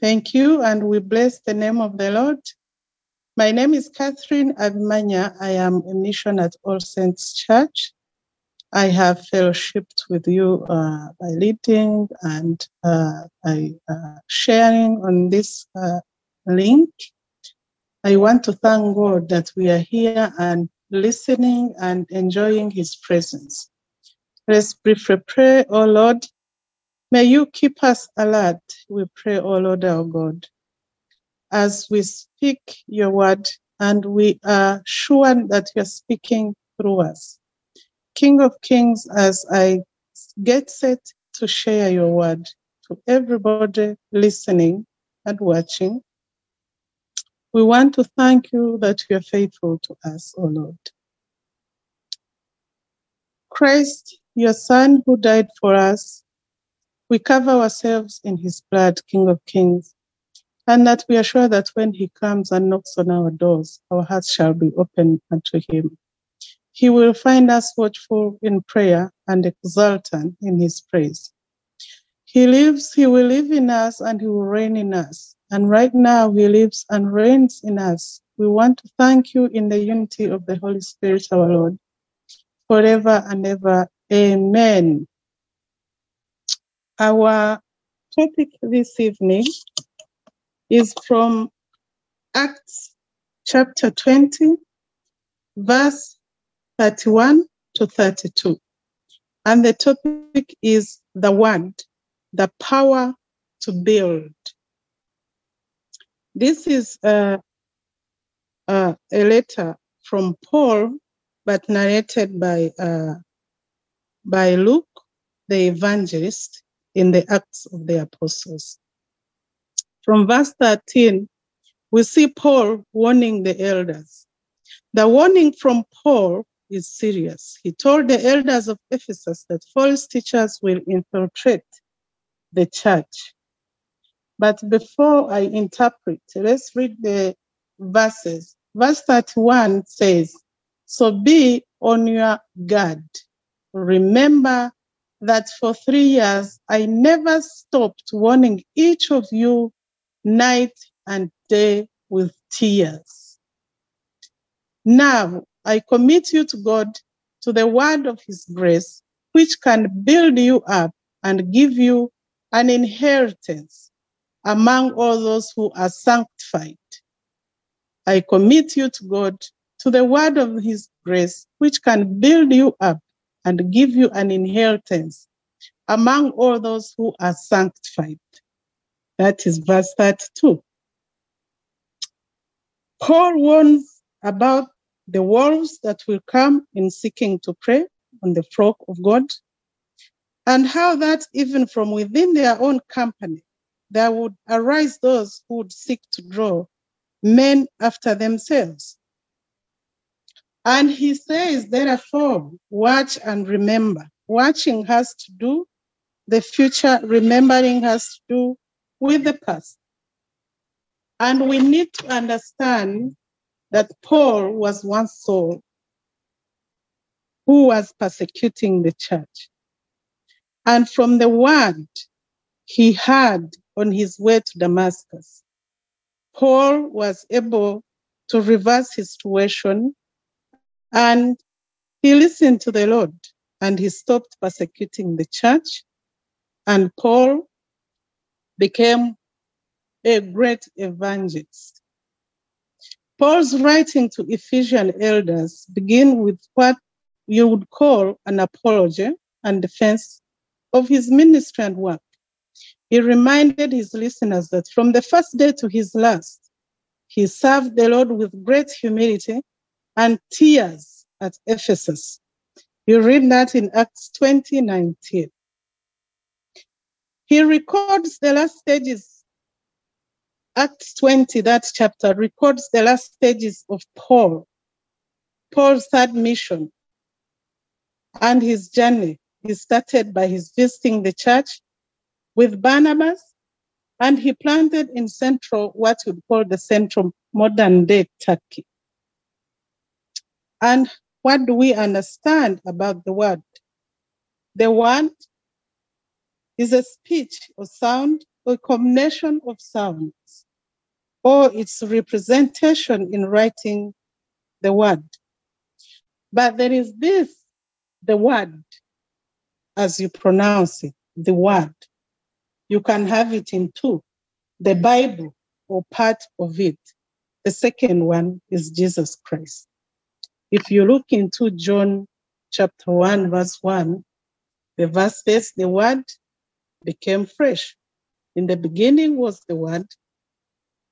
Thank you, and we bless the name of the Lord. My name is Catherine Abimanya. I am a mission at All Saints Church. I have fellowshipped with you uh, by leading and uh, by uh, sharing on this uh, link. I want to thank God that we are here and listening and enjoying His presence. Let's briefly pray, oh Lord. May you keep us alert, we pray, O Lord our God, as we speak your word and we are sure that you're speaking through us. King of Kings, as I get set to share your word to everybody listening and watching, we want to thank you that you are faithful to us, O Lord. Christ, your Son who died for us, we cover ourselves in his blood, King of Kings, and that we are sure that when he comes and knocks on our doors, our hearts shall be open unto him. He will find us watchful in prayer and exultant in his praise. He lives, he will live in us, and he will reign in us. And right now, he lives and reigns in us. We want to thank you in the unity of the Holy Spirit, our Lord, forever and ever. Amen. Our topic this evening is from Acts chapter 20, verse 31 to 32. And the topic is the word, the power to build. This is a, a, a letter from Paul, but narrated by, uh, by Luke, the evangelist, in the Acts of the Apostles. From verse 13, we see Paul warning the elders. The warning from Paul is serious. He told the elders of Ephesus that false teachers will infiltrate the church. But before I interpret, let's read the verses. Verse 31 says, So be on your guard. Remember that for three years I never stopped warning each of you night and day with tears. Now I commit you to God, to the word of his grace, which can build you up and give you an inheritance among all those who are sanctified. I commit you to God, to the word of his grace, which can build you up and give you an inheritance among all those who are sanctified. That is verse 32. Paul warns about the wolves that will come in seeking to prey on the flock of God, and how that even from within their own company, there would arise those who would seek to draw men after themselves. And he says, therefore, watch and remember. Watching has to do the future, remembering has to do with the past. And we need to understand that Paul was one Saul who was persecuting the church. And from the word he had on his way to Damascus, Paul was able to reverse his situation and he listened to the Lord and he stopped persecuting the church. And Paul became a great evangelist. Paul's writing to Ephesian elders begin with what you would call an apology and defense of his ministry and work. He reminded his listeners that from the first day to his last, he served the Lord with great humility and tears at Ephesus. You read that in Acts 20 19. He records the last stages. Acts 20, that chapter, records the last stages of Paul, Paul's third mission and his journey. He started by his visiting the church with Barnabas, and he planted in central, what we call the central modern day Turkey. And what do we understand about the word? The word is a speech or sound or combination of sounds or its representation in writing the word. But there is this, the word, as you pronounce it, the word. You can have it in two the Bible or part of it. The second one is Jesus Christ. If you look into John chapter 1, verse 1, the verse says, The word became fresh. In the beginning was the word,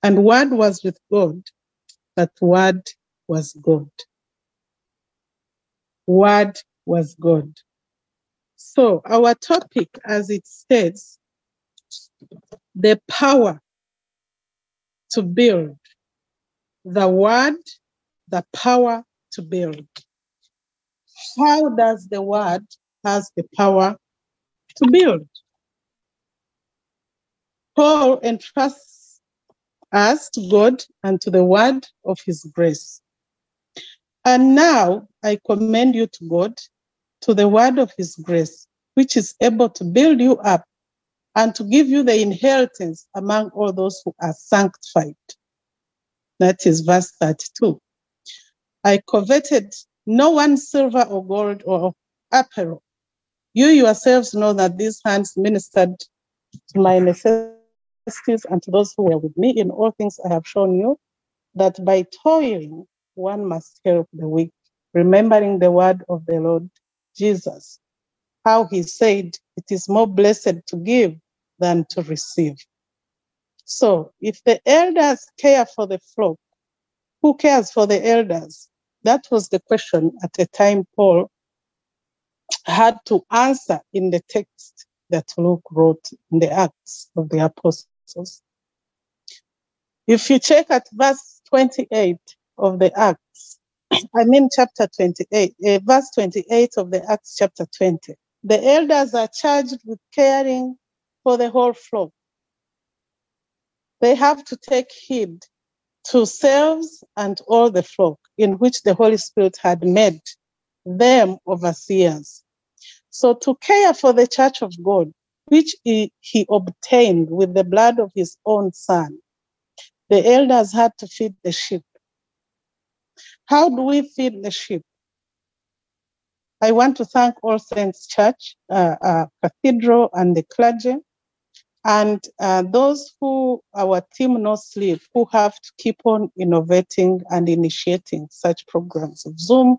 and word was with God, that word was God. Word was God. So our topic, as it states, the power to build. The word, the power to build. How does the word has the power to build? Paul entrusts us to God and to the word of his grace. And now I commend you to God, to the word of his grace, which is able to build you up and to give you the inheritance among all those who are sanctified. That is verse 32. I coveted no one silver or gold or apparel. You yourselves know that these hands ministered to my necessities and to those who were with me in all things I have shown you, that by toiling one must help the weak, remembering the word of the Lord Jesus, how he said, It is more blessed to give than to receive. So if the elders care for the flock, who cares for the elders? That was the question at the time Paul had to answer in the text that Luke wrote in the Acts of the Apostles. If you check at verse 28 of the Acts, I mean chapter 28, uh, verse 28 of the Acts chapter 20, the elders are charged with caring for the whole flock. They have to take heed to selves and all the flock in which the Holy Spirit had made them overseers. So to care for the church of God, which he, he obtained with the blood of his own son, the elders had to feed the sheep. How do we feed the sheep? I want to thank All Saints Church, uh, uh, Cathedral, and the clergy and uh, those who, our team No Sleep, who have to keep on innovating and initiating such programs of Zoom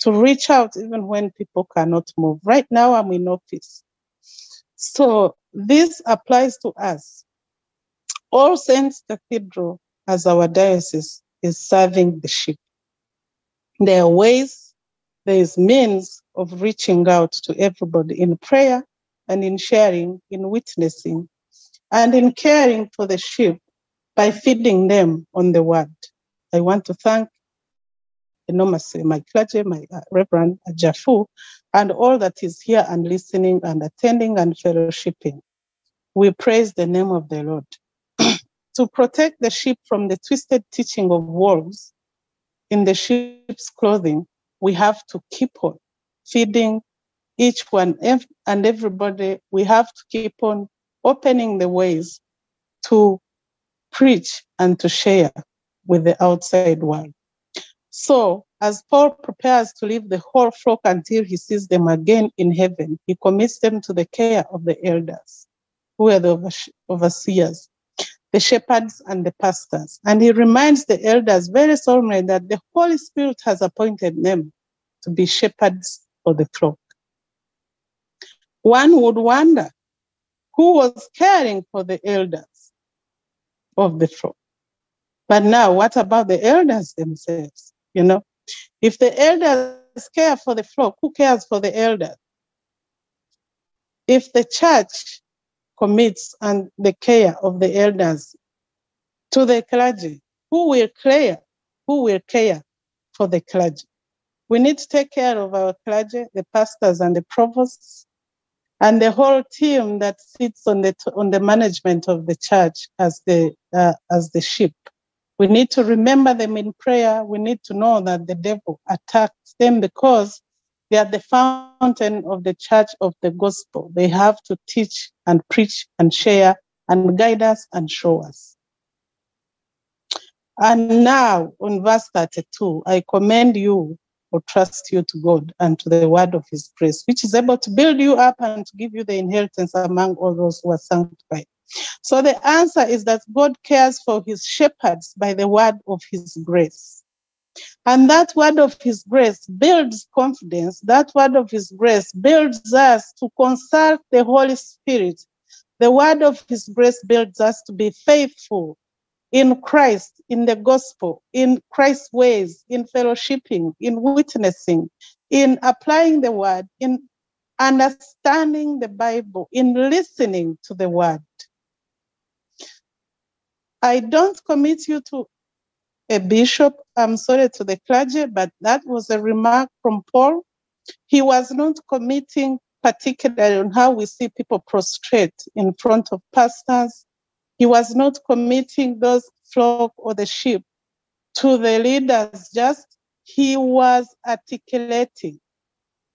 to reach out even when people cannot move. Right now, I'm in office. So this applies to us. All Saints Cathedral, as our diocese, is serving the sheep. There are ways, there is means of reaching out to everybody in prayer and in sharing, in witnessing, and in caring for the sheep by feeding them on the word. I want to thank enormously my clergy, my uh, Reverend Jafu, and all that is here and listening and attending and fellowshipping. We praise the name of the Lord. to protect the sheep from the twisted teaching of wolves in the sheep's clothing, we have to keep on feeding each one and everybody. We have to keep on opening the ways to preach and to share with the outside world. So, as Paul prepares to leave the whole flock until he sees them again in heaven, he commits them to the care of the elders, who are the overseers, the shepherds, and the pastors. And he reminds the elders very solemnly that the Holy Spirit has appointed them to be shepherds for the flock. One would wonder who was caring for the elders of the flock. But now, what about the elders themselves? You know, if the elders care for the flock, who cares for the elders? If the church commits and the care of the elders to the clergy, who will care? Who will care for the clergy? We need to take care of our clergy, the pastors and the provosts, and the whole team that sits on the on the management of the church as the uh, as the sheep. We need to remember them in prayer. We need to know that the devil attacks them because they are the fountain of the church of the gospel. They have to teach and preach and share and guide us and show us. And now, on verse 32, I commend you or trust you to God and to the word of his grace, which is able to build you up and to give you the inheritance among all those who are sanctified. So the answer is that God cares for his shepherds by the word of his grace. And that word of his grace builds confidence. That word of his grace builds us to consult the Holy Spirit. The word of his grace builds us to be faithful in Christ, in the gospel, in Christ's ways, in fellowshipping, in witnessing, in applying the word, in understanding the Bible, in listening to the word. I don't commit you to a bishop, I'm sorry to the clergy, but that was a remark from Paul. He was not committing particularly on how we see people prostrate in front of pastors. He was not committing those flock or the sheep to the leaders, just he was articulating.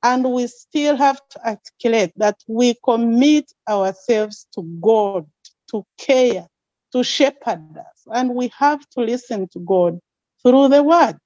And we still have to articulate that we commit ourselves to God, to care, to shepherd us. And we have to listen to God through the word.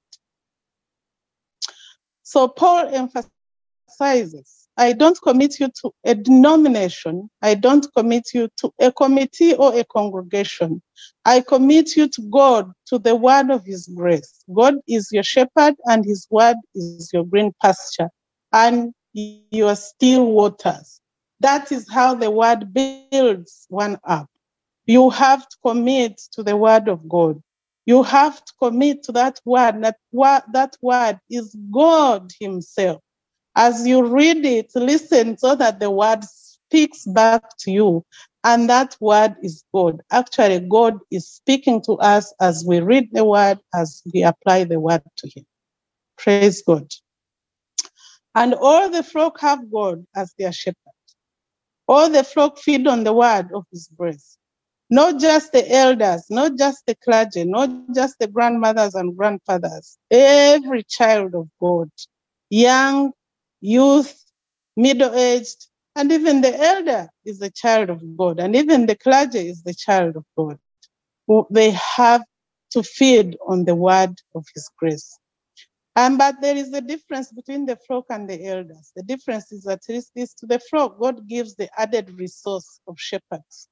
So Paul emphasizes I don't commit you to a denomination. I don't commit you to a committee or a congregation. I commit you to God, to the word of his grace. God is your shepherd and his word is your green pasture and your still waters. That is how the word builds one up. You have to commit to the word of God. You have to commit to that word. That, that word is God Himself. As you read it, listen so that the word speaks back to you. And that word is God. Actually, God is speaking to us as we read the word, as we apply the word to Him. Praise God. And all the flock have God as their shepherd. All the flock feed on the word of his grace. Not just the elders, not just the clergy, not just the grandmothers and grandfathers, every child of God, young, youth, middle aged, and even the elder is a child of God, and even the clergy is the child of God. They have to feed on the word of his grace. Um, but there is a difference between the flock and the elders. The difference is that this to the flock, God gives the added resource of shepherds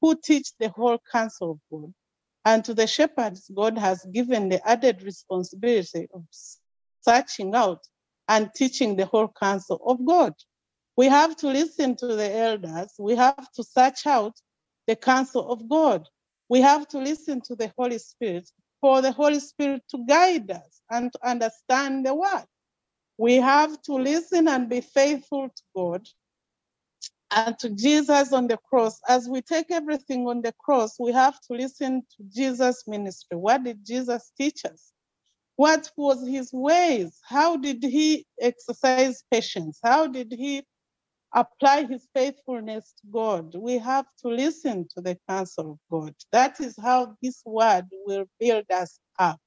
who teach the whole counsel of God. And to the shepherds, God has given the added responsibility of searching out and teaching the whole counsel of God. We have to listen to the elders. We have to search out the counsel of God. We have to listen to the Holy Spirit for the Holy Spirit to guide us and to understand the word. We have to listen and be faithful to God and to Jesus on the cross. As we take everything on the cross, we have to listen to Jesus' ministry. What did Jesus teach us? What was his ways? How did he exercise patience? How did he apply his faithfulness to God? We have to listen to the counsel of God. That is how this word will build us up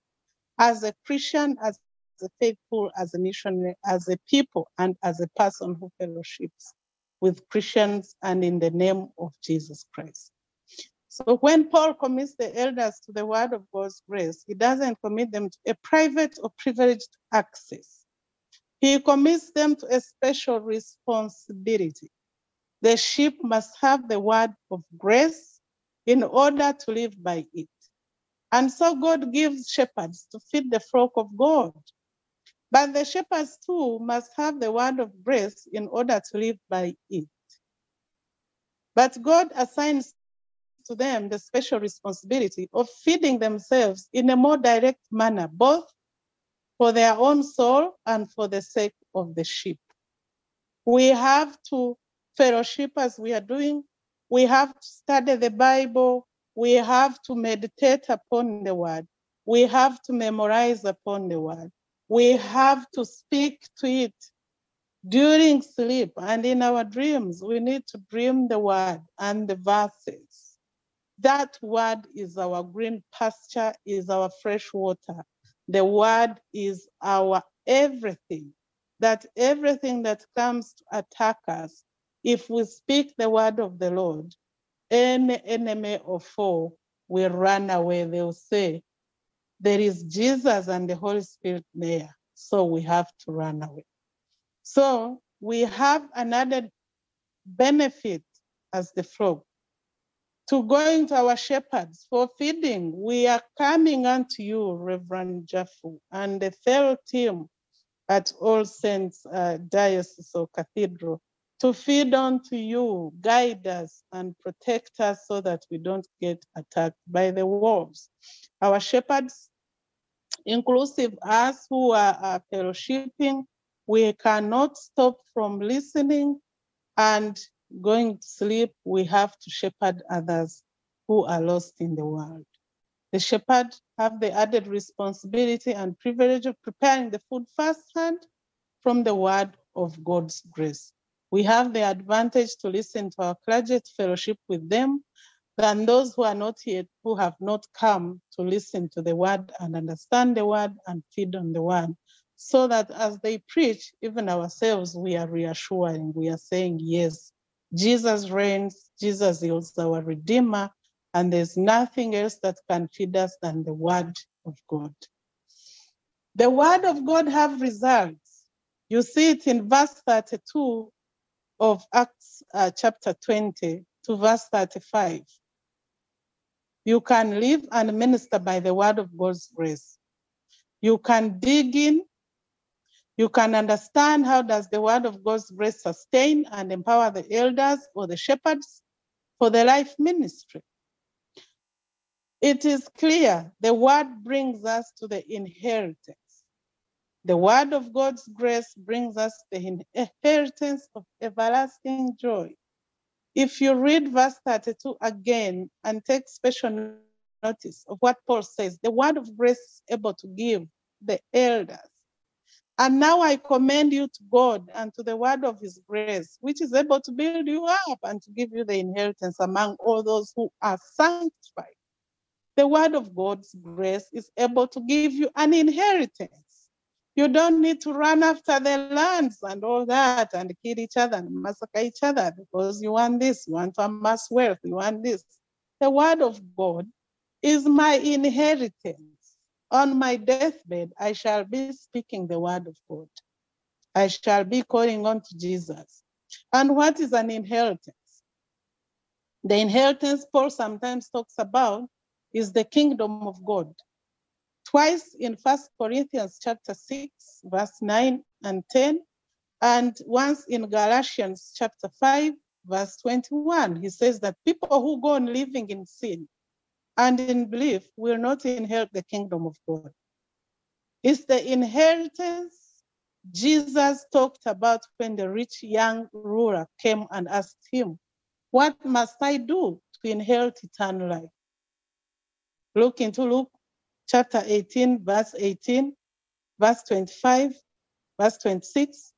as a Christian, as a faithful, as a missionary, as a people, and as a person who fellowships with Christians and in the name of Jesus Christ. So when Paul commits the elders to the word of God's grace, he doesn't commit them to a private or privileged access. He commits them to a special responsibility. The sheep must have the word of grace in order to live by it. And so God gives shepherds to feed the flock of God. But the shepherds too must have the word of grace in order to live by it. But God assigns to them the special responsibility of feeding themselves in a more direct manner, both for their own soul and for the sake of the sheep. We have to fellowship as we are doing. We have to study the Bible. We have to meditate upon the word. We have to memorize upon the word. We have to speak to it during sleep and in our dreams. We need to dream the word and the verses that word is our green pasture, is our fresh water. The word is our everything. That everything that comes to attack us, if we speak the word of the Lord, any enemy or foe will run away. They'll say, There is Jesus and the Holy Spirit there, so we have to run away. So we have another benefit as the flock to going to our shepherds for feeding. We are coming unto you, Reverend Jaffu, and the fellow team at All Saints uh, Diocese or Cathedral to feed unto you, guide us, and protect us so that we don't get attacked by the wolves. Our shepherds, inclusive us who are, are fellowshipping, we cannot stop from listening and going to sleep. We have to shepherd others who are lost in the world. The shepherd have the added responsibility and privilege of preparing the food firsthand from the word of God's grace. We have the advantage to listen to our clergy, fellowship with them, than those who are not yet, who have not come to listen to the word and understand the word and feed on the word. So that as they preach, even ourselves, we are reassuring, we are saying, yes, Jesus reigns, Jesus is our Redeemer, and there's nothing else that can feed us than the word of God. The word of God have results. You see it in verse 32 of Acts uh, chapter 20 to verse 35. You can live and minister by the word of God's grace. You can dig in. You can understand how does the word of God's grace sustain and empower the elders or the shepherds for the life ministry. It is clear the word brings us to the inheritance. The word of God's grace brings us the inheritance of everlasting joy. If you read verse 32 again and take special notice of what Paul says, the word of grace is able to give the elders. And now I commend you to God and to the word of his grace, which is able to build you up and to give you the inheritance among all those who are sanctified. The word of God's grace is able to give you an inheritance. You don't need to run after the lands and all that and kill each other and massacre each other because you want this, you want to amass wealth, you want this. The word of God is my inheritance. On my deathbed, I shall be speaking the word of God. I shall be calling on to Jesus. And what is an inheritance? The inheritance Paul sometimes talks about is the kingdom of God twice in First Corinthians chapter 6, verse 9 and 10, and once in Galatians chapter 5, verse 21. He says that people who go on living in sin and in belief will not inherit the kingdom of God. It's the inheritance Jesus talked about when the rich young ruler came and asked him, What must I do to inherit eternal life? Look into Luke chapter 18, verse 18, verse 25, verse 26,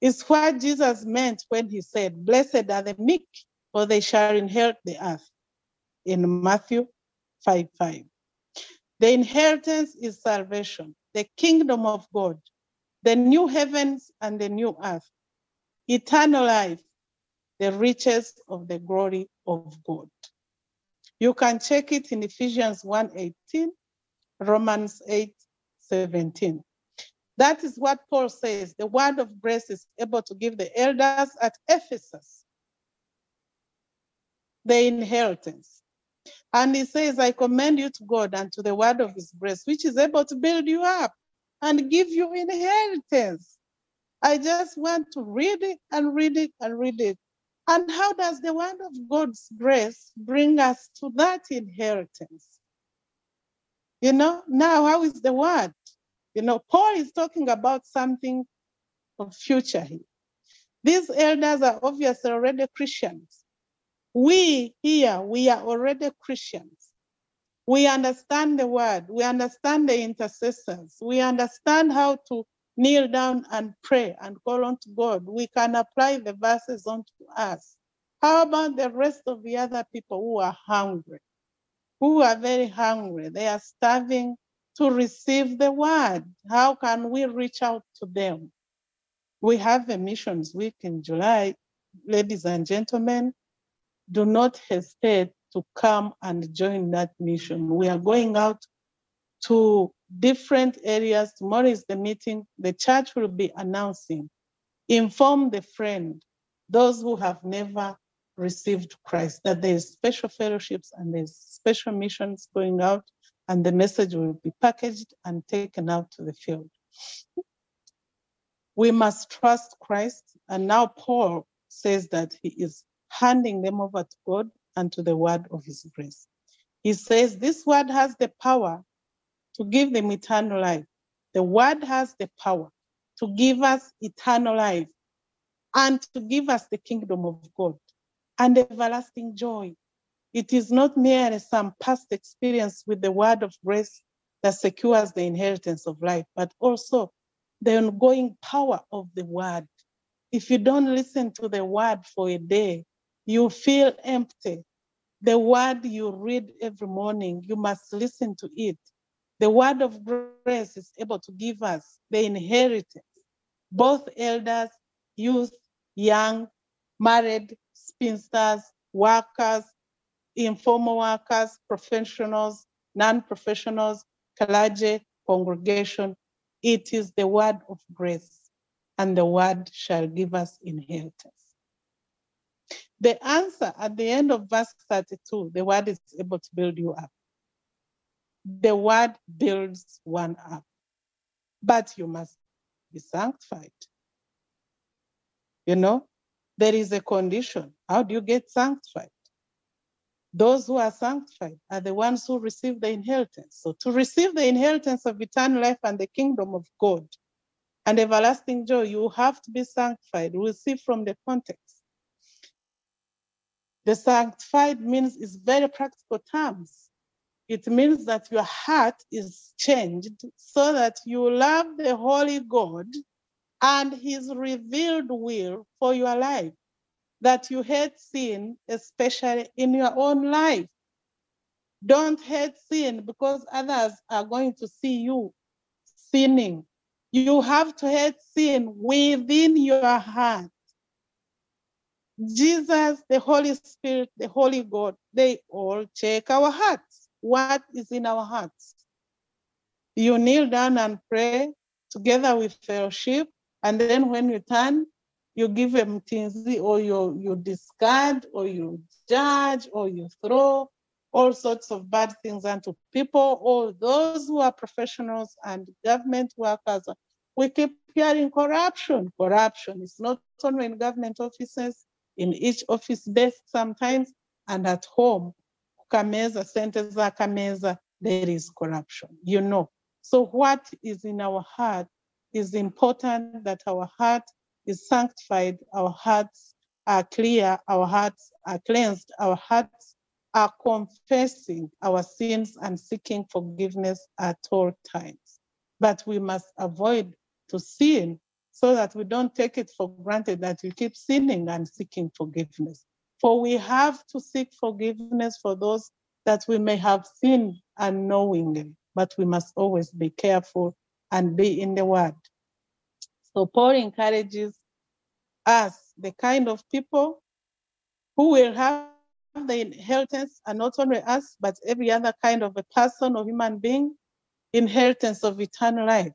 is what Jesus meant when he said, Blessed are the meek, for they shall inherit the earth. In Matthew 5 5. The inheritance is salvation, the kingdom of God, the new heavens and the new earth, eternal life, the riches of the glory of God. You can check it in Ephesians 1 18 Romans 8 17. That is what Paul says. The word of grace is able to give the elders at Ephesus the inheritance. And he says, I commend you to God and to the word of his grace, which is able to build you up and give you inheritance. I just want to read it and read it and read it. And how does the word of God's grace bring us to that inheritance? You know, now how is the word? You know, Paul is talking about something of future here. These elders are obviously already Christians. We here, we are already Christians. We understand the word. We understand the intercessors. We understand how to kneel down and pray and call on to God. We can apply the verses onto us. How about the rest of the other people who are hungry? who are very hungry. They are starving to receive the word. How can we reach out to them? We have a missions week in July, ladies and gentlemen. Do not hesitate to come and join that mission. We are going out to different areas. Tomorrow is the meeting. The church will be announcing. Inform the friend, those who have never received Christ, that there's special fellowships and there's special missions going out, and the message will be packaged and taken out to the field. We must trust Christ. And now Paul says that he is handing them over to God and to the word of his grace. He says this word has the power to give them eternal life. The word has the power to give us eternal life and to give us the kingdom of God and everlasting joy. It is not merely some past experience with the word of grace that secures the inheritance of life, but also the ongoing power of the word. If you don't listen to the word for a day, you feel empty. The word you read every morning, you must listen to it. The word of grace is able to give us the inheritance, both elders, youth, young, married, spinsters, workers, informal workers, professionals, non-professionals, clergy, congregation. It is the word of grace, and the word shall give us inheritance. The answer at the end of verse 32, the word is able to build you up. The word builds one up, but you must be sanctified. You know, there is a condition. How do you get sanctified? Those who are sanctified are the ones who receive the inheritance. So to receive the inheritance of eternal life and the kingdom of God and everlasting joy, you have to be sanctified. We'll see from the context. The sanctified means is very practical terms. It means that your heart is changed so that you love the holy God and his revealed will for your life, that you hate sin, especially in your own life. Don't hate sin because others are going to see you sinning. You have to hate sin within your heart. Jesus, the Holy Spirit, the Holy God, they all check our hearts. What is in our hearts? You kneel down and pray together with fellowship, and then when you turn, you give them things, or you, you discard, or you judge, or you throw all sorts of bad things onto people, or those who are professionals and government workers. We keep hearing corruption. Corruption is not only in government offices, in each office desk sometimes, and at home, Kameza, Senteza, Kameza, there is corruption, you know. So what is in our heart is important that our heart is sanctified, our hearts are clear, our hearts are cleansed, our hearts are confessing our sins and seeking forgiveness at all times. But we must avoid to sin so that we don't take it for granted that we keep sinning and seeking forgiveness. For we have to seek forgiveness for those that we may have sinned unknowingly, but we must always be careful and be in the word. So Paul encourages us, the kind of people who will have the inheritance, and not only us, but every other kind of a person or human being, inheritance of eternal life.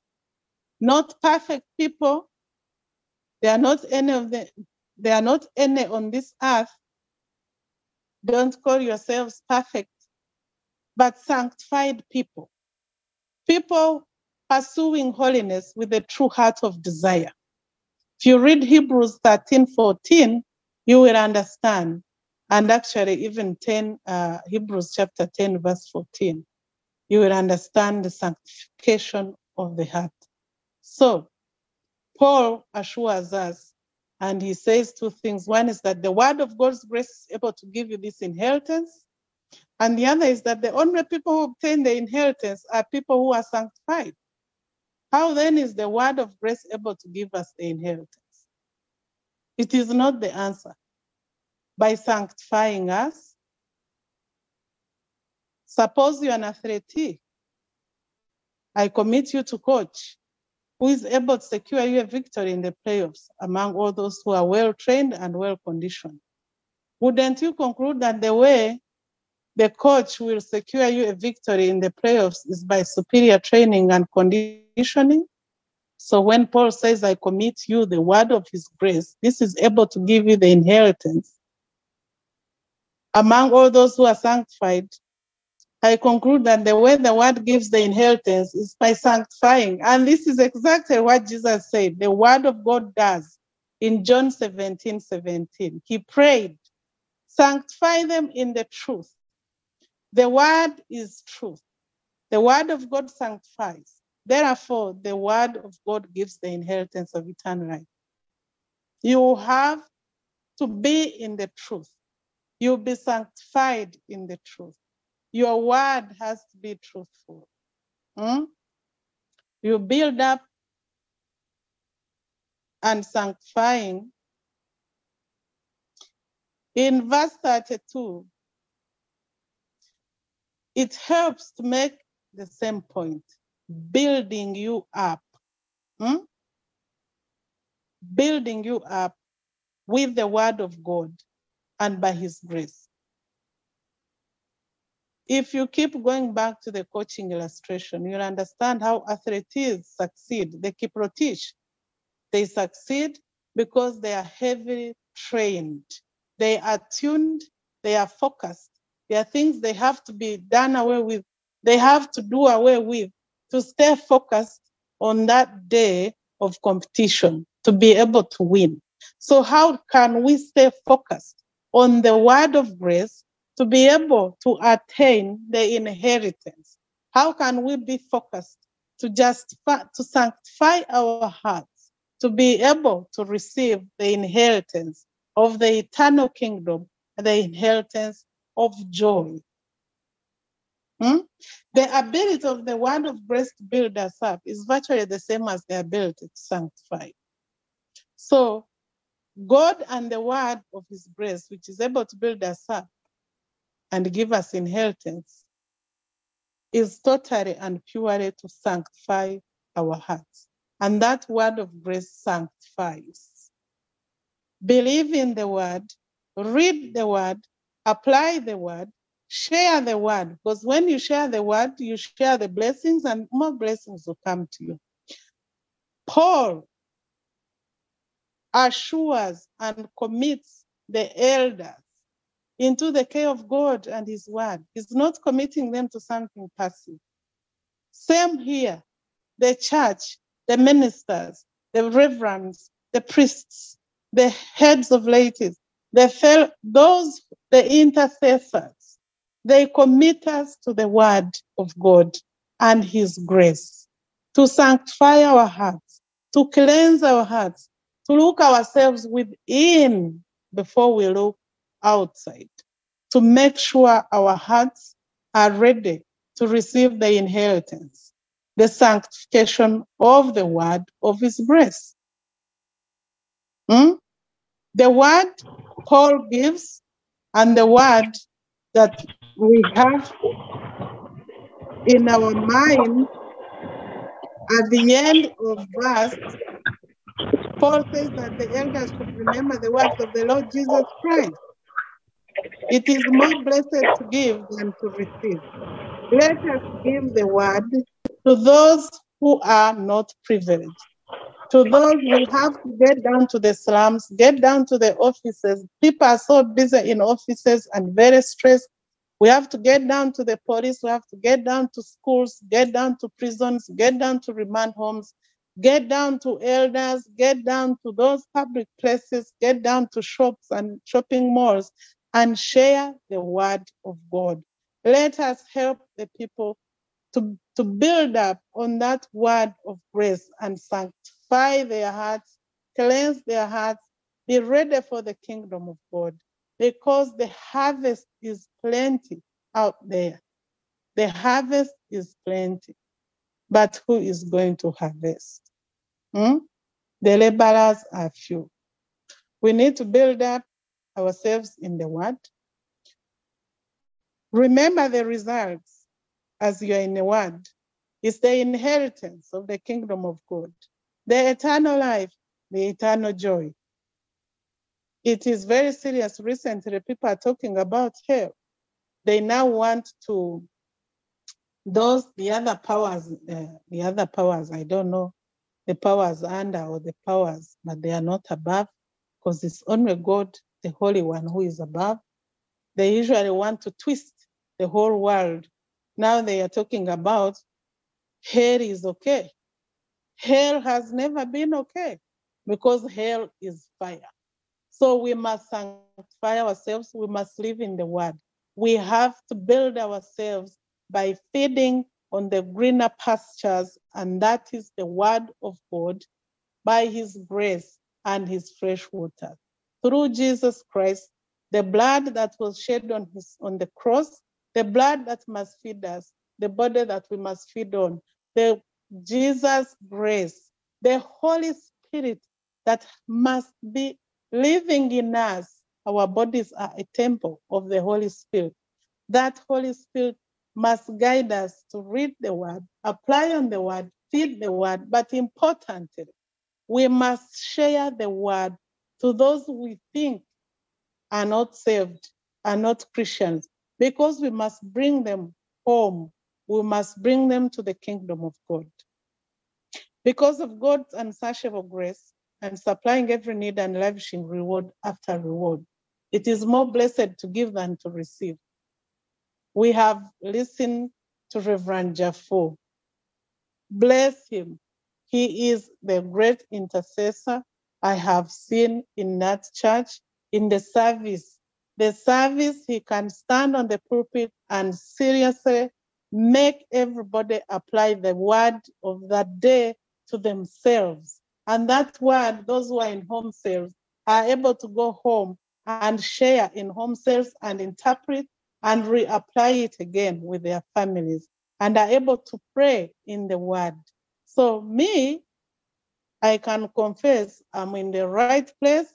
Not perfect people, there are not any of them, there are not any on this earth. Don't call yourselves perfect, but sanctified people. People pursuing holiness with a true heart of desire. If you read Hebrews 13 14, you will understand. And actually, even 10, uh, Hebrews chapter 10, verse 14, you will understand the sanctification of the heart. So, Paul assures us, and he says two things. One is that the word of God's grace is able to give you this inheritance. And the other is that the only people who obtain the inheritance are people who are sanctified. How then is the word of grace able to give us the inheritance? It is not the answer. By sanctifying us, suppose you're an athlete. I commit you to coach who is able to secure you a victory in the playoffs among all those who are well trained and well conditioned. Wouldn't you conclude that the way the coach will secure you a victory in the playoffs is by superior training and conditioning? So when Paul says, I commit you the word of his grace, this is able to give you the inheritance. Among all those who are sanctified, I conclude that the way the word gives the inheritance is by sanctifying. And this is exactly what Jesus said the word of God does in John 17 17. He prayed, sanctify them in the truth. The word is truth. The word of God sanctifies. Therefore, the word of God gives the inheritance of eternal life. You have to be in the truth. You'll be sanctified in the truth. Your word has to be truthful. Hmm? You build up and sanctifying. In verse 32, it helps to make the same point, building you up. Hmm? Building you up with the word of God and by his grace. If you keep going back to the coaching illustration, you'll understand how athletes succeed. They keep rotation. They succeed because they are heavily trained. They are tuned, they are focused. There are things they have to be done away with. They have to do away with to stay focused on that day of competition to be able to win. So, how can we stay focused on the word of grace to be able to attain the inheritance? How can we be focused to justify, to sanctify our hearts, to be able to receive the inheritance of the eternal kingdom, the inheritance of joy? Hmm? The ability of the word of grace to build us up is virtually the same as the ability to sanctify. So, God and the word of his grace, which is able to build us up, and give us inheritance is totally and purely to sanctify our hearts. And that word of grace sanctifies. Believe in the word, read the word, apply the word, share the word. Because when you share the word, you share the blessings, and more blessings will come to you. Paul assures and commits the elders into the care of God and His Word. He's not committing them to something passive. Same here. The church, the ministers, the reverends, the priests, the heads of ladies, the fel- those, the intercessors, they commit us to the Word of God and His grace to sanctify our hearts, to cleanse our hearts, to look ourselves within before we look outside to make sure our hearts are ready to receive the inheritance, the sanctification of the word of his grace. Hmm? The word Paul gives and the word that we have in our mind at the end of verse, Paul says that the elders should remember the words of the Lord Jesus Christ. It is more blessed to give than to receive. Let us give the word to those who are not privileged, to those who have to get down to the slums, get down to the offices. People are so busy in offices and very stressed. We have to get down to the police, we have to get down to schools, get down to prisons, get down to remand homes, get down to elders, get down to those public places, get down to shops and shopping malls and share the word of God. Let us help the people to, to build up on that word of grace and sanctify their hearts, cleanse their hearts, be ready for the kingdom of God because the harvest is plenty out there. The harvest is plenty. But who is going to harvest? Hmm? The laborers are few. We need to build up ourselves in the word. Remember the results as you are in the word. It's the inheritance of the kingdom of God, the eternal life, the eternal joy. it is very serious. Recently, people are talking about hell. They now want to those the other powers, uh, the other powers. I don't know the powers under or the powers, but they are not above, because it's only God, the Holy One, who is above. They usually want to twist the whole world. Now they are talking about hell is okay. Hell has never been okay because hell is fire. So we must sanctify ourselves. We must live in the word. We have to build ourselves by feeding on the greener pastures, and that is the word of God by his grace and his fresh water. Through Jesus Christ, the blood that was shed on his on the cross, the blood that must feed us, the body that we must feed on, the Jesus grace, the Holy Spirit that must be living in us. Our bodies are a temple of the Holy Spirit. That Holy Spirit must guide us to read the word, apply on the word, feed the word, but importantly, we must share the word to those we think are not saved, are not Christians, because we must bring them home. We must bring them to the kingdom of God. Because of God's unsatiable grace and supplying every need and lavishing reward after reward, it is more blessed to give than to receive. We have listened to Reverend Jaffo. Bless him. He is the great intercessor I have seen in that church in the service. The service, he can stand on the pulpit and seriously make everybody apply the word of that day to themselves. And that word, those who are in home sales are able to go home and share in home sales and interpret and reapply it again with their families and are able to pray in the word. So, me, I can confess I'm in the right place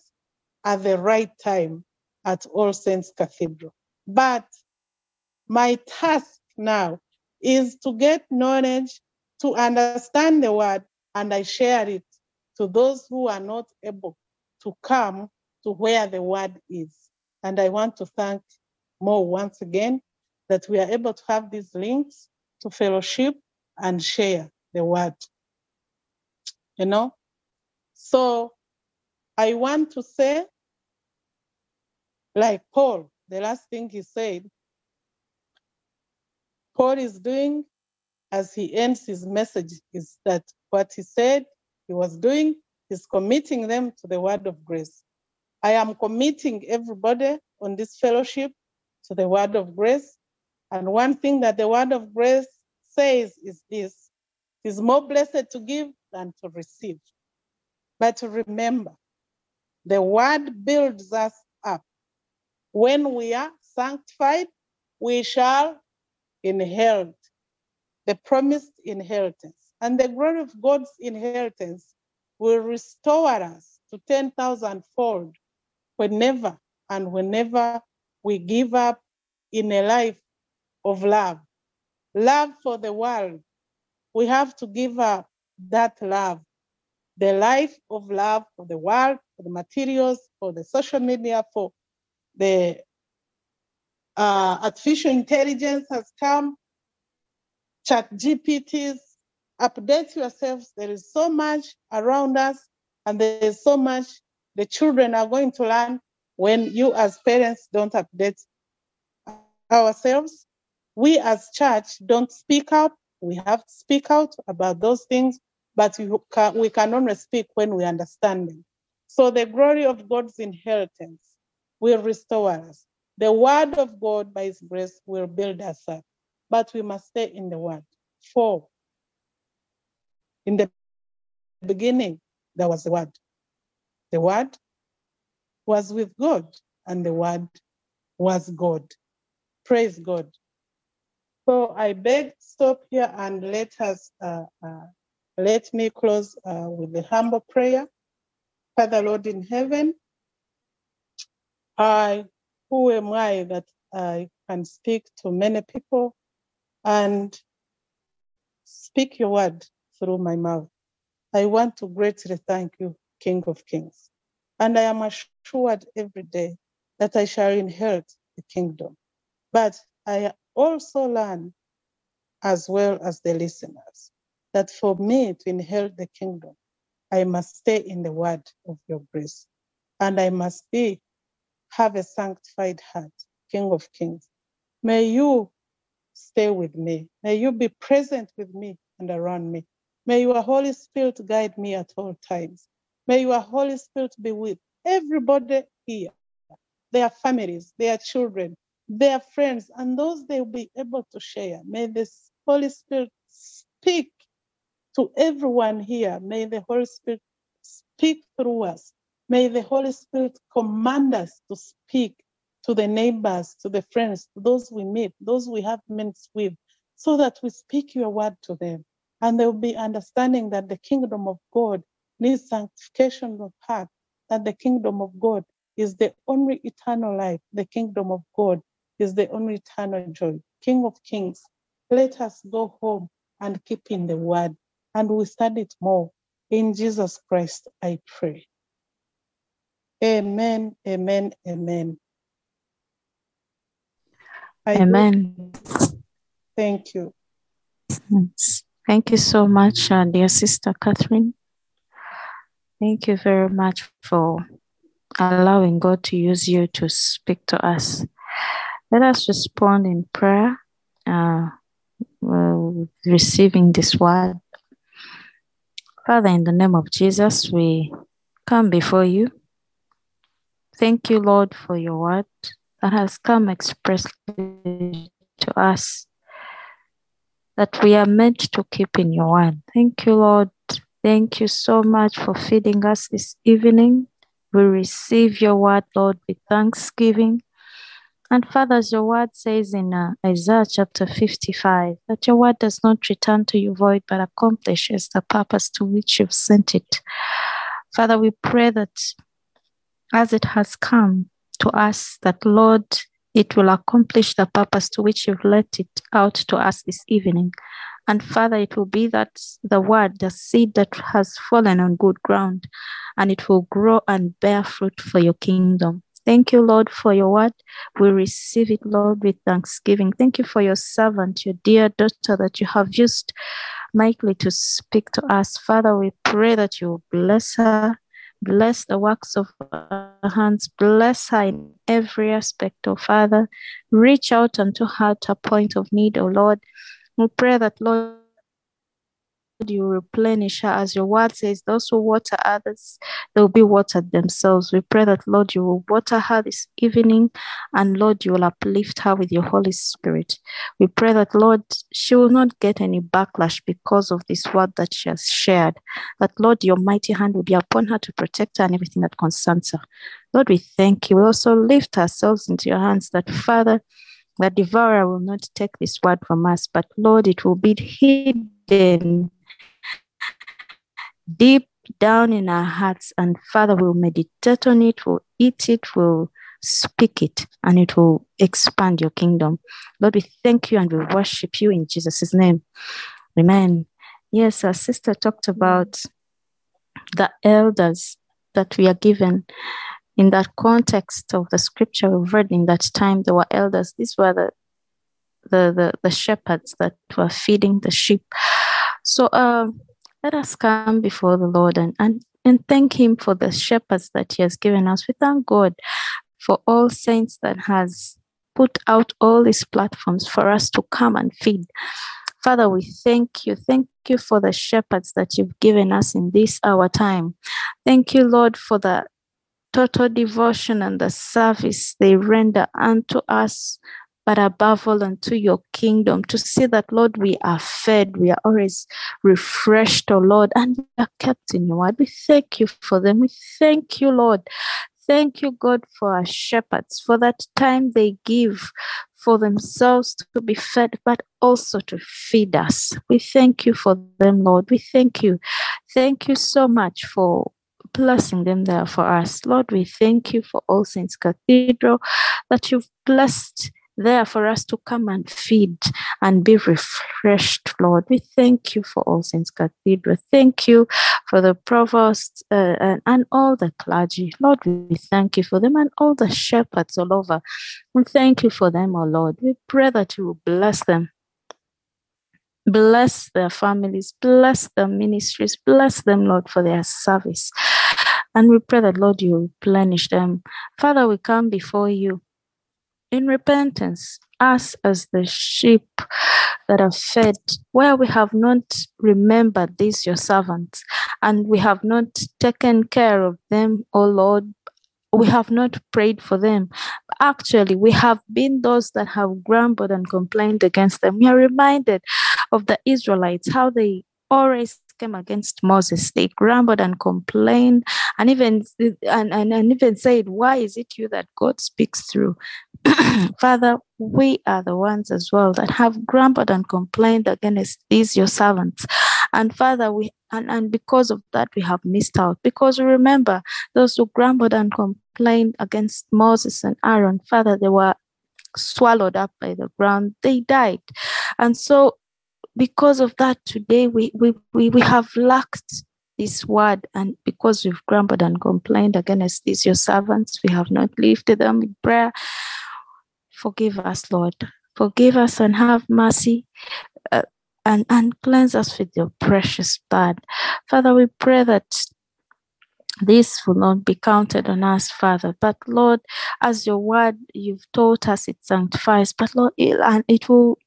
at the right time at All Saints Cathedral. But my task now is to get knowledge, to understand the word, and I share it to those who are not able to come to where the word is. And I want to thank Mo once again that we are able to have these links to fellowship and share the word. You know? So I want to say, like Paul, the last thing he said, Paul is doing as he ends his message is that what he said he was doing is committing them to the word of grace. I am committing everybody on this fellowship to the word of grace. And one thing that the word of grace says is this it is more blessed to give than to receive. But remember, the word builds us up. When we are sanctified, we shall inherit the promised inheritance. And the glory of God's inheritance will restore us to 10,000 fold whenever and whenever we give up in a life of love. Love for the world. We have to give up that love. The life of love for the world, for the materials, for the social media, for the uh, artificial intelligence has come, ChatGPTs, update yourselves. There is so much around us, and there is so much the children are going to learn when you as parents don't update ourselves. We as church don't speak up. We have to speak out about those things, but we can, we can only speak when we understand them. So the glory of God's inheritance will restore us. The word of God by his grace will build us up, but we must stay in the word. Four, in the beginning, there was the word. The word was with God, and the word was God. Praise God. So I beg, stop here and let us, uh, uh, let me close uh, with a humble prayer. Father Lord in heaven, I, who am I that I can speak to many people and speak your word through my mouth? I want to greatly thank you, King of Kings. And I am word every day that I shall inherit the kingdom. But I also learn, as well as the listeners, that for me to inherit the kingdom, I must stay in the word of your grace. And I must be have a sanctified heart, King of Kings. May you stay with me. May you be present with me and around me. May your Holy Spirit guide me at all times. May your Holy Spirit be with everybody here, their families, their children, their friends, and those they will be able to share. May the Holy Spirit speak to everyone here. May the Holy Spirit speak through us. May the Holy Spirit command us to speak to the neighbors, to the friends, to those we meet, those we have minutes with, so that we speak your word to them. And they will be understanding that the kingdom of God needs sanctification of heart, that the kingdom of God is the only eternal life. The kingdom of God is the only eternal joy. King of kings, let us go home and keep in the word, and we study it more. In Jesus Christ, I pray. Amen, amen, amen. I Amen. Thank you. Thank you so much, uh, dear Sister Catherine. Thank you very much for allowing God to use you to speak to us. Let us respond in prayer, uh, receiving this word. Father, in the name of Jesus, we come before you. Thank you, Lord, for your word that has come expressly to us that we are meant to keep in your word. Thank you, Lord. Thank you so much for feeding us this evening. We receive your word, Lord, with thanksgiving. And Father, as your word says in uh, Isaiah chapter 55, that your word does not return to you void, but accomplishes the purpose to which you've sent it. Father, we pray that as it has come, to us that, Lord, it will accomplish the purpose to which you've let it out to us this evening. And Father, it will be that the word, the seed that has fallen on good ground, and it will grow and bear fruit for your kingdom. Thank you, Lord, for your word. We receive it, Lord, with thanksgiving. Thank you for your servant, your dear daughter that you have used mightily to speak to us. Father, we pray that you bless her Bless the works of her hands. Bless her in every aspect, oh Father. Reach out unto her at a point of need, oh Lord. We pray that, Lord, you replenish her. As your word says those who water others they will be watered themselves. We pray that lord you will water her this evening and lord you will uplift her with your holy spirit. We pray that lord she will not get any backlash because of this word that she has shared. That lord your mighty hand will be upon her to protect her and everything that concerns her. Lord we thank you. We also lift ourselves into your hands that father the devourer will not take this word from us, but Lord, it will be hidden deep down in our hearts. And Father, we'll meditate on it, we'll eat it, we'll speak it, and it will expand your kingdom. Lord, we thank you and we worship you in Jesus' name. Amen. Yes, our sister talked about the elders that we are given in that context of the scripture we've read in that time there were elders these were the the the, the shepherds that were feeding the sheep so um let us come before the Lord and, and, and thank Him for the shepherds that He has given us. We thank God for all saints that has put out all these platforms for us to come and feed. Father, we thank you. Thank you for the shepherds that you've given us in this our time. Thank you, Lord, for the total devotion and the service they render unto us but above all unto your kingdom, to see that, Lord, we are fed, we are always refreshed, oh Lord, and we are kept in your word. We thank you for them. We thank you, Lord. Thank you, God, for our shepherds, for that time they give for themselves to be fed, but also to feed us. We thank you for them, Lord. We thank you. Thank you so much for blessing them there for us. Lord, we thank you for All Saints Cathedral that you've blessed there for us to come and feed and be refreshed, Lord. We thank you for All Saints Cathedral. Thank you for the provost uh, and, and all the clergy. Lord, we thank you for them and all the shepherds all over. We thank you for them, oh Lord. We pray that you will bless them. Bless their families, bless their ministries, bless them, Lord, for their service. And we pray that, Lord, you replenish them. Father, we come before you in repentance, us as the sheep that are fed, where we have not remembered these your servants, and we have not taken care of them, O Lord. We have not prayed for them. Actually, we have been those that have grumbled and complained against them. We are reminded of the Israelites, how they always came against Moses. They grumbled and complained and even and, and, and even said, Why is it you that God speaks through? Father, we are the ones as well that have grumbled and complained against these your servants. And Father, we and, and because of that we have missed out. Because remember, those who grumbled and complained against Moses and Aaron, Father, they were swallowed up by the ground, they died. And so because of that today we, we, we, we have lacked this word and because we've grumbled and complained against these your servants we have not lifted them in prayer forgive us lord forgive us and have mercy uh, and, and cleanse us with your precious blood father we pray that this will not be counted on us, Father. But Lord, as your word you've taught us, it sanctifies. But Lord, it, and it will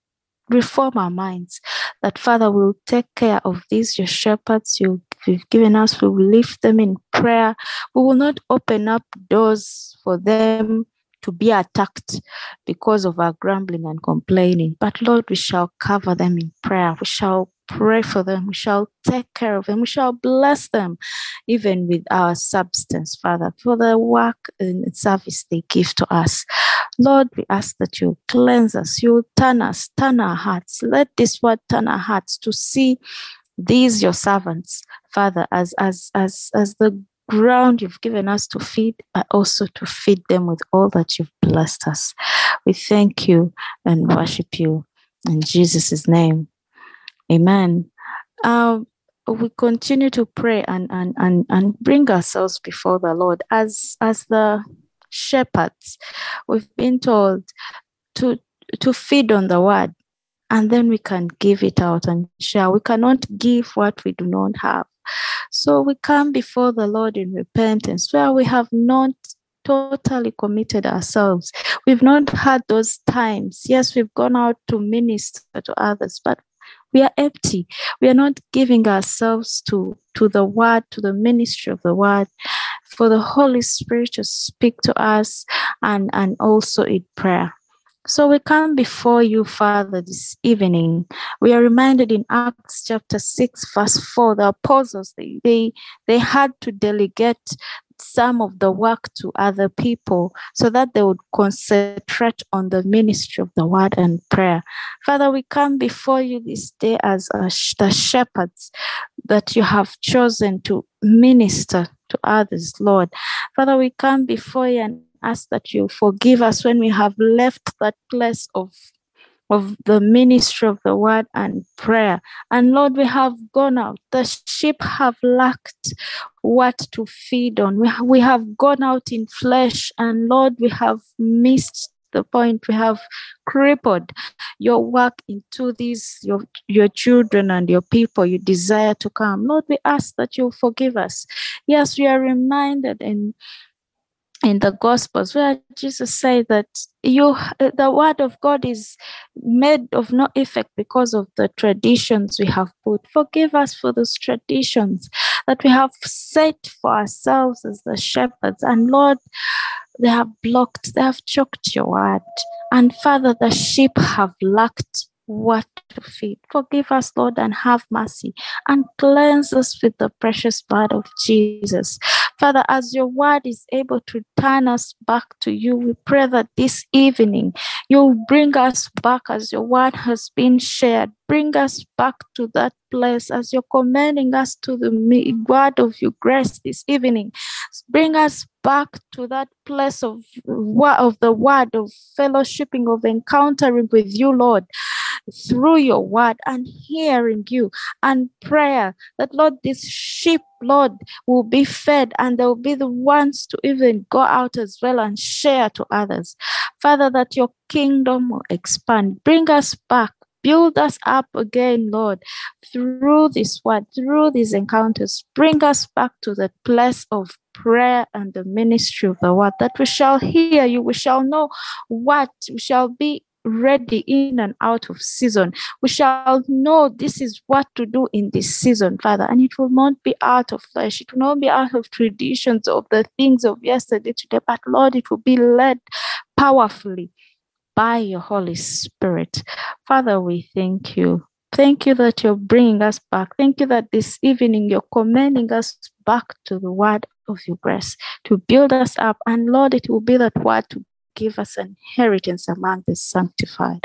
reform our minds. That Father will take care of these, your shepherds you, you've given us. We will lift them in prayer. We will not open up doors for them to be attacked because of our grumbling and complaining. But Lord, we shall cover them in prayer. We shall pray for them. We shall take care of them. We shall bless them, even with our substance, Father, for the work and service they give to us. Lord, we ask that you cleanse us, you turn us, turn our hearts. Let this word turn our hearts to see these your servants, Father, as as as as the ground you've given us to feed, but also to feed them with all that you've blessed us. We thank you and worship you in Jesus' name. Amen. Um, we continue to pray and, and, and, and bring ourselves before the Lord as as the shepherds. We've been told to to feed on the word and then we can give it out and share. We cannot give what we do not have. So we come before the Lord in repentance where we have not totally committed ourselves. We've not had those times. Yes, we've gone out to minister to others, but we are empty. We are not giving ourselves to, to the word, to the ministry of the word, for the Holy Spirit to speak to us and, and also in prayer. So we come before you, Father, this evening. We are reminded in Acts chapter 6, verse 4, the apostles, they, they, they had to delegate some of the work to other people so that they would concentrate on the ministry of the word and prayer. Father, we come before you this day as the shepherds that you have chosen to minister to others, Lord. Father, we come before you and ask that you forgive us when we have left that place of of the ministry of the word and prayer. And Lord, we have gone out. The sheep have lacked what to feed on. We, we have gone out in flesh, and Lord, we have missed the point. We have crippled your work into these, your, your children and your people you desire to come. Lord, we ask that you forgive us. Yes, we are reminded in in the gospels where jesus said that you uh, the word of god is made of no effect because of the traditions we have put forgive us for those traditions that we have set for ourselves as the shepherds and lord they have blocked they have choked your word and father the sheep have lacked what to feed. Forgive us, Lord, and have mercy and cleanse us with the precious blood of Jesus. Father, as your word is able to turn us back to you, we pray that this evening you'll bring us back as your word has been shared. Bring us back to that place as you're commending us to the word of your grace this evening. Bring us back to that place of, of the word of fellowshipping, of encountering with you, Lord through your word and hearing you and prayer that, Lord, this sheep, Lord, will be fed and they'll be the ones to even go out as well and share to others. Father, that your kingdom will expand. Bring us back build us up again, Lord, through this word, through these encounters. Bring us back to the place of prayer and the ministry of the word, that we shall hear you, we shall know what, we shall be ready in and out of season. We shall know this is what to do in this season, Father, and it will not be out of flesh, it will not be out of traditions of the things of yesterday, today, but Lord, it will be led powerfully by your Holy Spirit. Father, we thank you. Thank you that you're bringing us back. Thank you that this evening you're commending us back to the word of your grace to build us up. And Lord, it will be that word to give us an inheritance among the sanctified,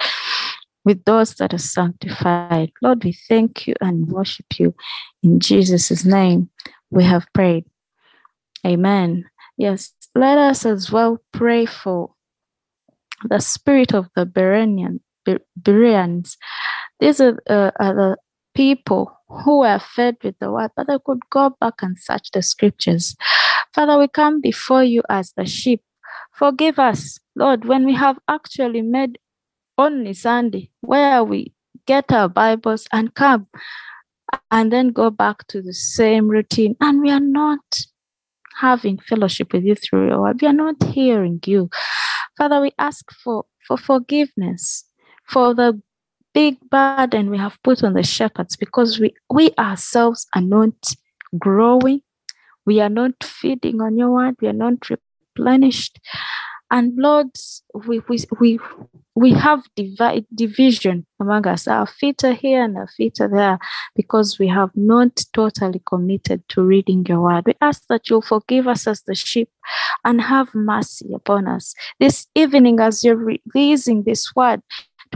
with those that are sanctified. Lord, we thank you and worship you. In Jesus' name, we have prayed. Amen. Yes, let us as well pray for the spirit of the Berean, Bereans. These are, uh, are the people who were fed with the word, but they could go back and search the scriptures. Father, we come before you as the sheep. Forgive us, Lord, when we have actually made only Sunday where we get our Bibles and come and then go back to the same routine, and we are not having fellowship with you through your word. We are not hearing you. Father, we ask for, for forgiveness for the big burden we have put on the shepherds because we, we ourselves are not growing. We are not feeding on your word. We are not replenished. And Lord, we, we, we, we have divide, division among us. Our feet are here and our feet are there because we have not totally committed to reading your word. We ask that you'll forgive us as the sheep and have mercy upon us. This evening, as you're releasing this word,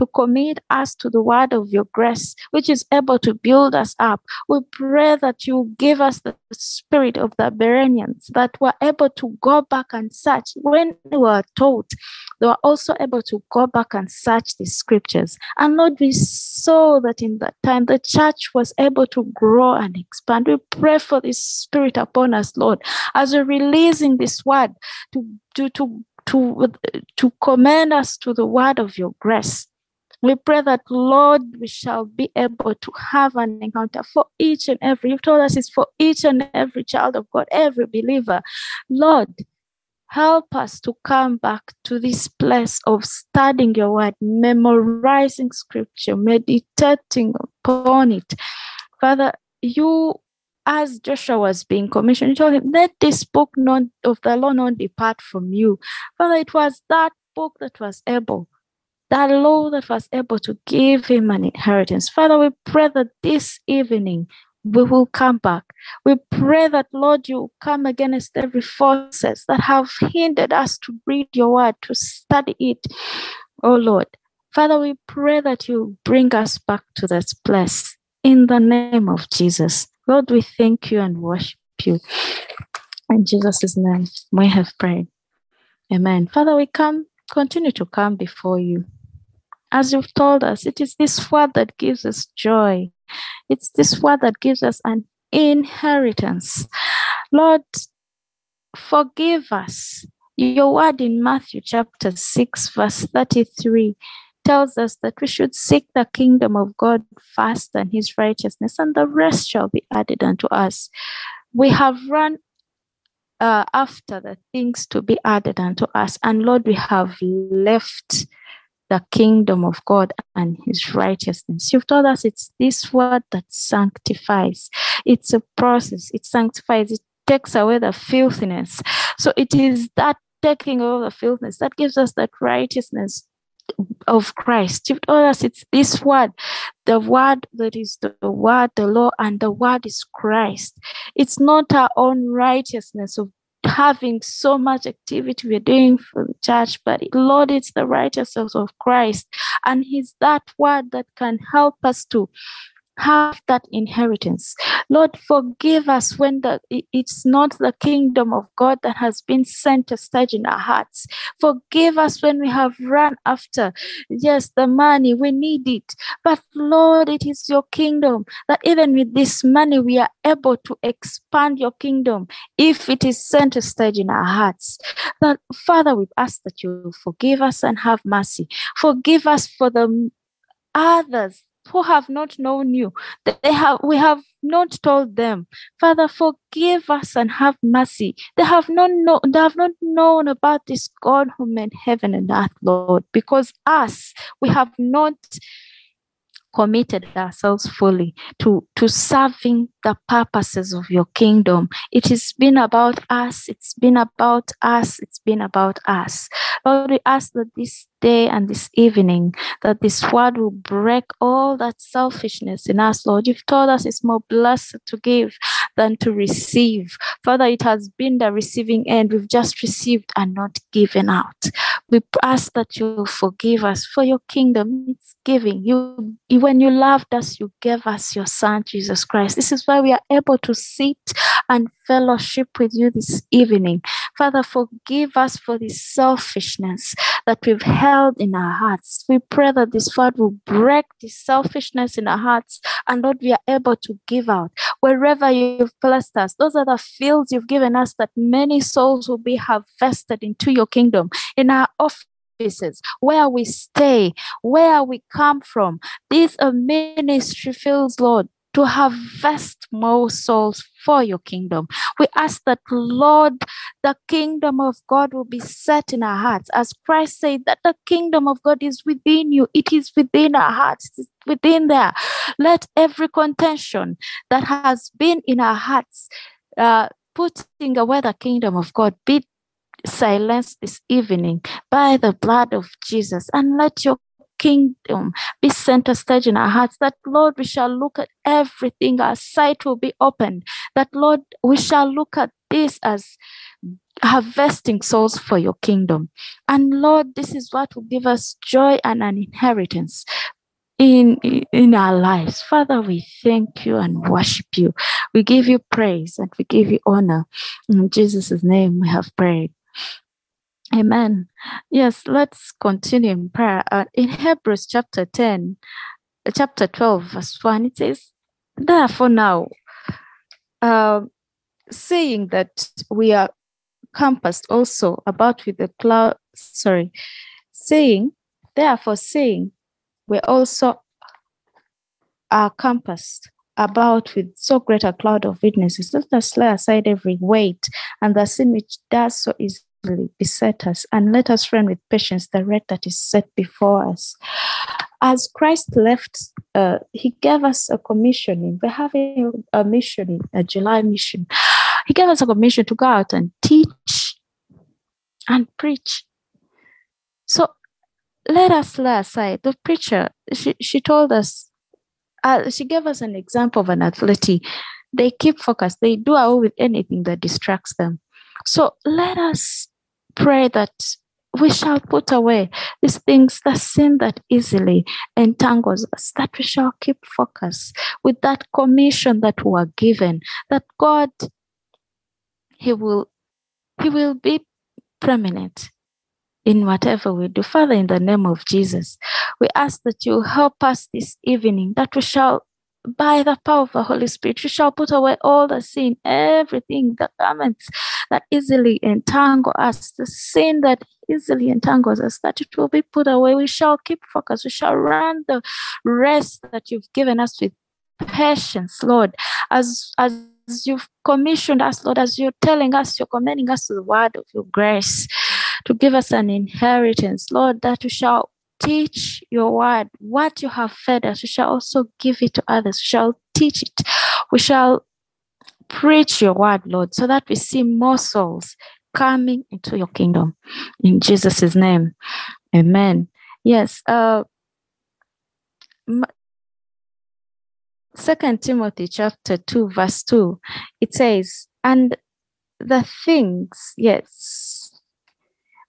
to commit us to the word of your grace, which is able to build us up. We pray that you give us the spirit of the Bereans, that we're able to go back and search. When we were taught, they were also able to go back and search the scriptures. And Lord, we saw that in that time the church was able to grow and expand. We pray for this spirit upon us, Lord, as we're releasing this word to to to to, to commend us to the word of your grace. We pray that, Lord, we shall be able to have an encounter for each and every. You've told us it's for each and every child of God, every believer. Lord, help us to come back to this place of studying your word, memorizing scripture, meditating upon it. Father, you as Joshua was being commissioned, he told him, Let this book not of the law not depart from you. Father, it was that book that was able that law that was able to give him an inheritance. Father, we pray that this evening we will come back. We pray that, Lord, you come against every forces that have hindered us to read your word, to study it. Oh, Lord. Father, we pray that you bring us back to this place in the name of Jesus. Lord, we thank you and worship you. In Jesus' name, we have prayed. Amen. Father, we come, continue to come before you as you've told us, it is this word that gives us joy. It's this word that gives us an inheritance. Lord, forgive us. Your word in Matthew chapter 6, verse 33 tells us that we should seek the kingdom of God first and his righteousness, and the rest shall be added unto us. We have run uh, after the things to be added unto us, and Lord, we have left the kingdom of God and his righteousness. You've told us it's this word that sanctifies. It's a process. It sanctifies. It takes away the filthiness. So it is that taking away the filthiness that gives us that righteousness of Christ. You've told us it's this word, the word that is the word, the law, and the word is Christ. It's not our own righteousness of having so much activity we're doing for the church, but Lord, it's the righteousness of Christ. And He's that word that can help us to have that inheritance. Lord, forgive us when the, it's not the kingdom of God that has been center stage in our hearts. Forgive us when we have run after, yes, the money, we need it. But Lord, it is your kingdom that even with this money, we are able to expand your kingdom if it is center stage in our hearts. That Father, we ask that you forgive us and have mercy. Forgive us for the others who have not known you. They have we have not told them. Father, forgive us and have mercy. They have not know, they have not known about this God who made heaven and earth, Lord, because us we have not committed ourselves fully to, to serving the purposes of your kingdom. It has been about us. It's been about us. It's been about us. Lord, we ask that this day and this evening that this word will break all that selfishness in us, Lord. You've told us it's more blessed to give than to receive. Father, it has been the receiving end. We've just received and not given out. We ask that you forgive us for your kingdom. It's giving. You, when you loved us, you gave us your Son, Jesus Christ. This is why we are able to sit and fellowship with you this evening. Father, forgive us for this selfishness that we've held in our hearts. We pray that this word will break this selfishness in our hearts and Lord, we are able to give out wherever you've placed us. Those are the fields you've given us that many souls will be harvested into your kingdom in our offices, where we stay, where we come from. These are ministry fields, Lord, to harvest more souls for your kingdom. We ask that, Lord, the kingdom of God will be set in our hearts. As Christ said, that the kingdom of God is within you, it is within our hearts, it's within there. Let every contention that has been in our hearts, uh, putting away the kingdom of God, be silenced this evening by the blood of Jesus and let your kingdom be center stage in our hearts. That, Lord, we shall look at everything, our sight will be opened. That, Lord, we shall look at this as harvesting souls for your kingdom. And Lord, this is what will give us joy and an inheritance in in our lives. Father, we thank you and worship you. We give you praise and we give you honor. In Jesus' name we have prayed. Amen. Yes, let's continue in prayer. Uh, in Hebrews chapter 10, uh, chapter 12, verse 1, it says, Therefore, now, uh, saying that we are compassed also about with the cloud, sorry, saying, therefore, saying, we also are compassed about with so great a cloud of witnesses. Let us lay aside every weight and the sin which does so is beset us, and let us run with patience the race that is set before us. As Christ left, uh, He gave us a commissioning. We're having a mission, a July mission. He gave us a commission to go out and teach and preach. So let us lay aside. The preacher, she, she told us, uh, she gave us an example of an athlete. They keep focused, they do away with anything that distracts them. So let us pray that we shall put away these things that sin that easily entangles us, that we shall keep focus with that commission that we are given, that God, He will, He will be prominent in whatever we do. Father, in the name of Jesus, we ask that you help us this evening, that we shall by the power of the Holy Spirit, we shall put away all the sin, everything, the garments that easily entangle us, the sin that easily entangles us, that it will be put away. We shall keep focus. We shall run the rest that you've given us with patience, Lord, as as you've commissioned us, Lord, as you're telling us, you're commending us to the word of your grace to give us an inheritance, Lord, that we shall teach your word. What you have fed us, we shall also give it to others. We shall teach it. We shall preach your word, Lord, so that we see more souls coming into your kingdom. In Jesus' name. Amen. Yes. Uh Second Timothy chapter 2, verse 2, it says, and the things, yes,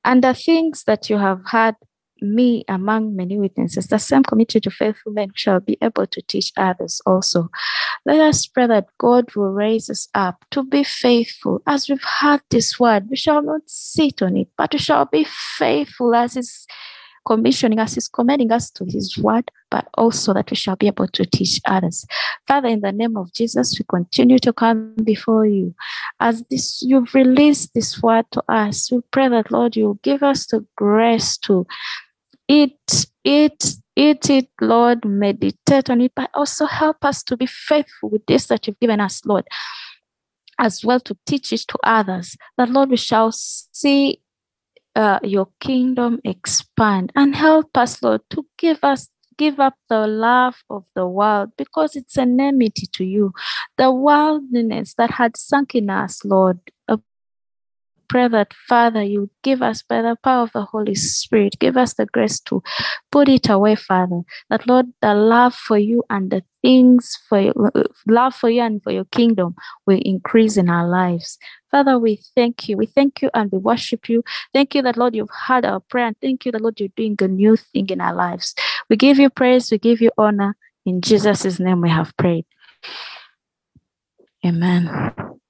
and the things that you have heard me among many witnesses, the same committed to faithful men shall be able to teach others also. Let us pray that God will raise us up to be faithful. As we've heard this word, we shall not sit on it, but we shall be faithful as is commissioning us, He's commending us to His word, but also that we shall be able to teach others. Father, in the name of Jesus, we continue to come before you. As this you've released this word to us, we pray that Lord, you give us the grace to eat, eat, eat it, Lord, meditate on it, but also help us to be faithful with this that you've given us, Lord, as well to teach it to others. That, Lord, we shall see uh, your kingdom expand and help us, Lord, to give us give up the love of the world because it's an enmity to you. The worldliness that had sunk in us, Lord, pray that, Father, you give us by the power of the Holy Spirit, give us the grace to put it away, Father. That, Lord, the love for you and the things for you, love for you and for your kingdom will increase in our lives. Father, we thank you. We thank you and we worship you. Thank you that, Lord, you've heard our prayer. And thank you that, Lord, you're doing a new thing in our lives. We give you praise. We give you honor. In Jesus' name we have prayed. Amen.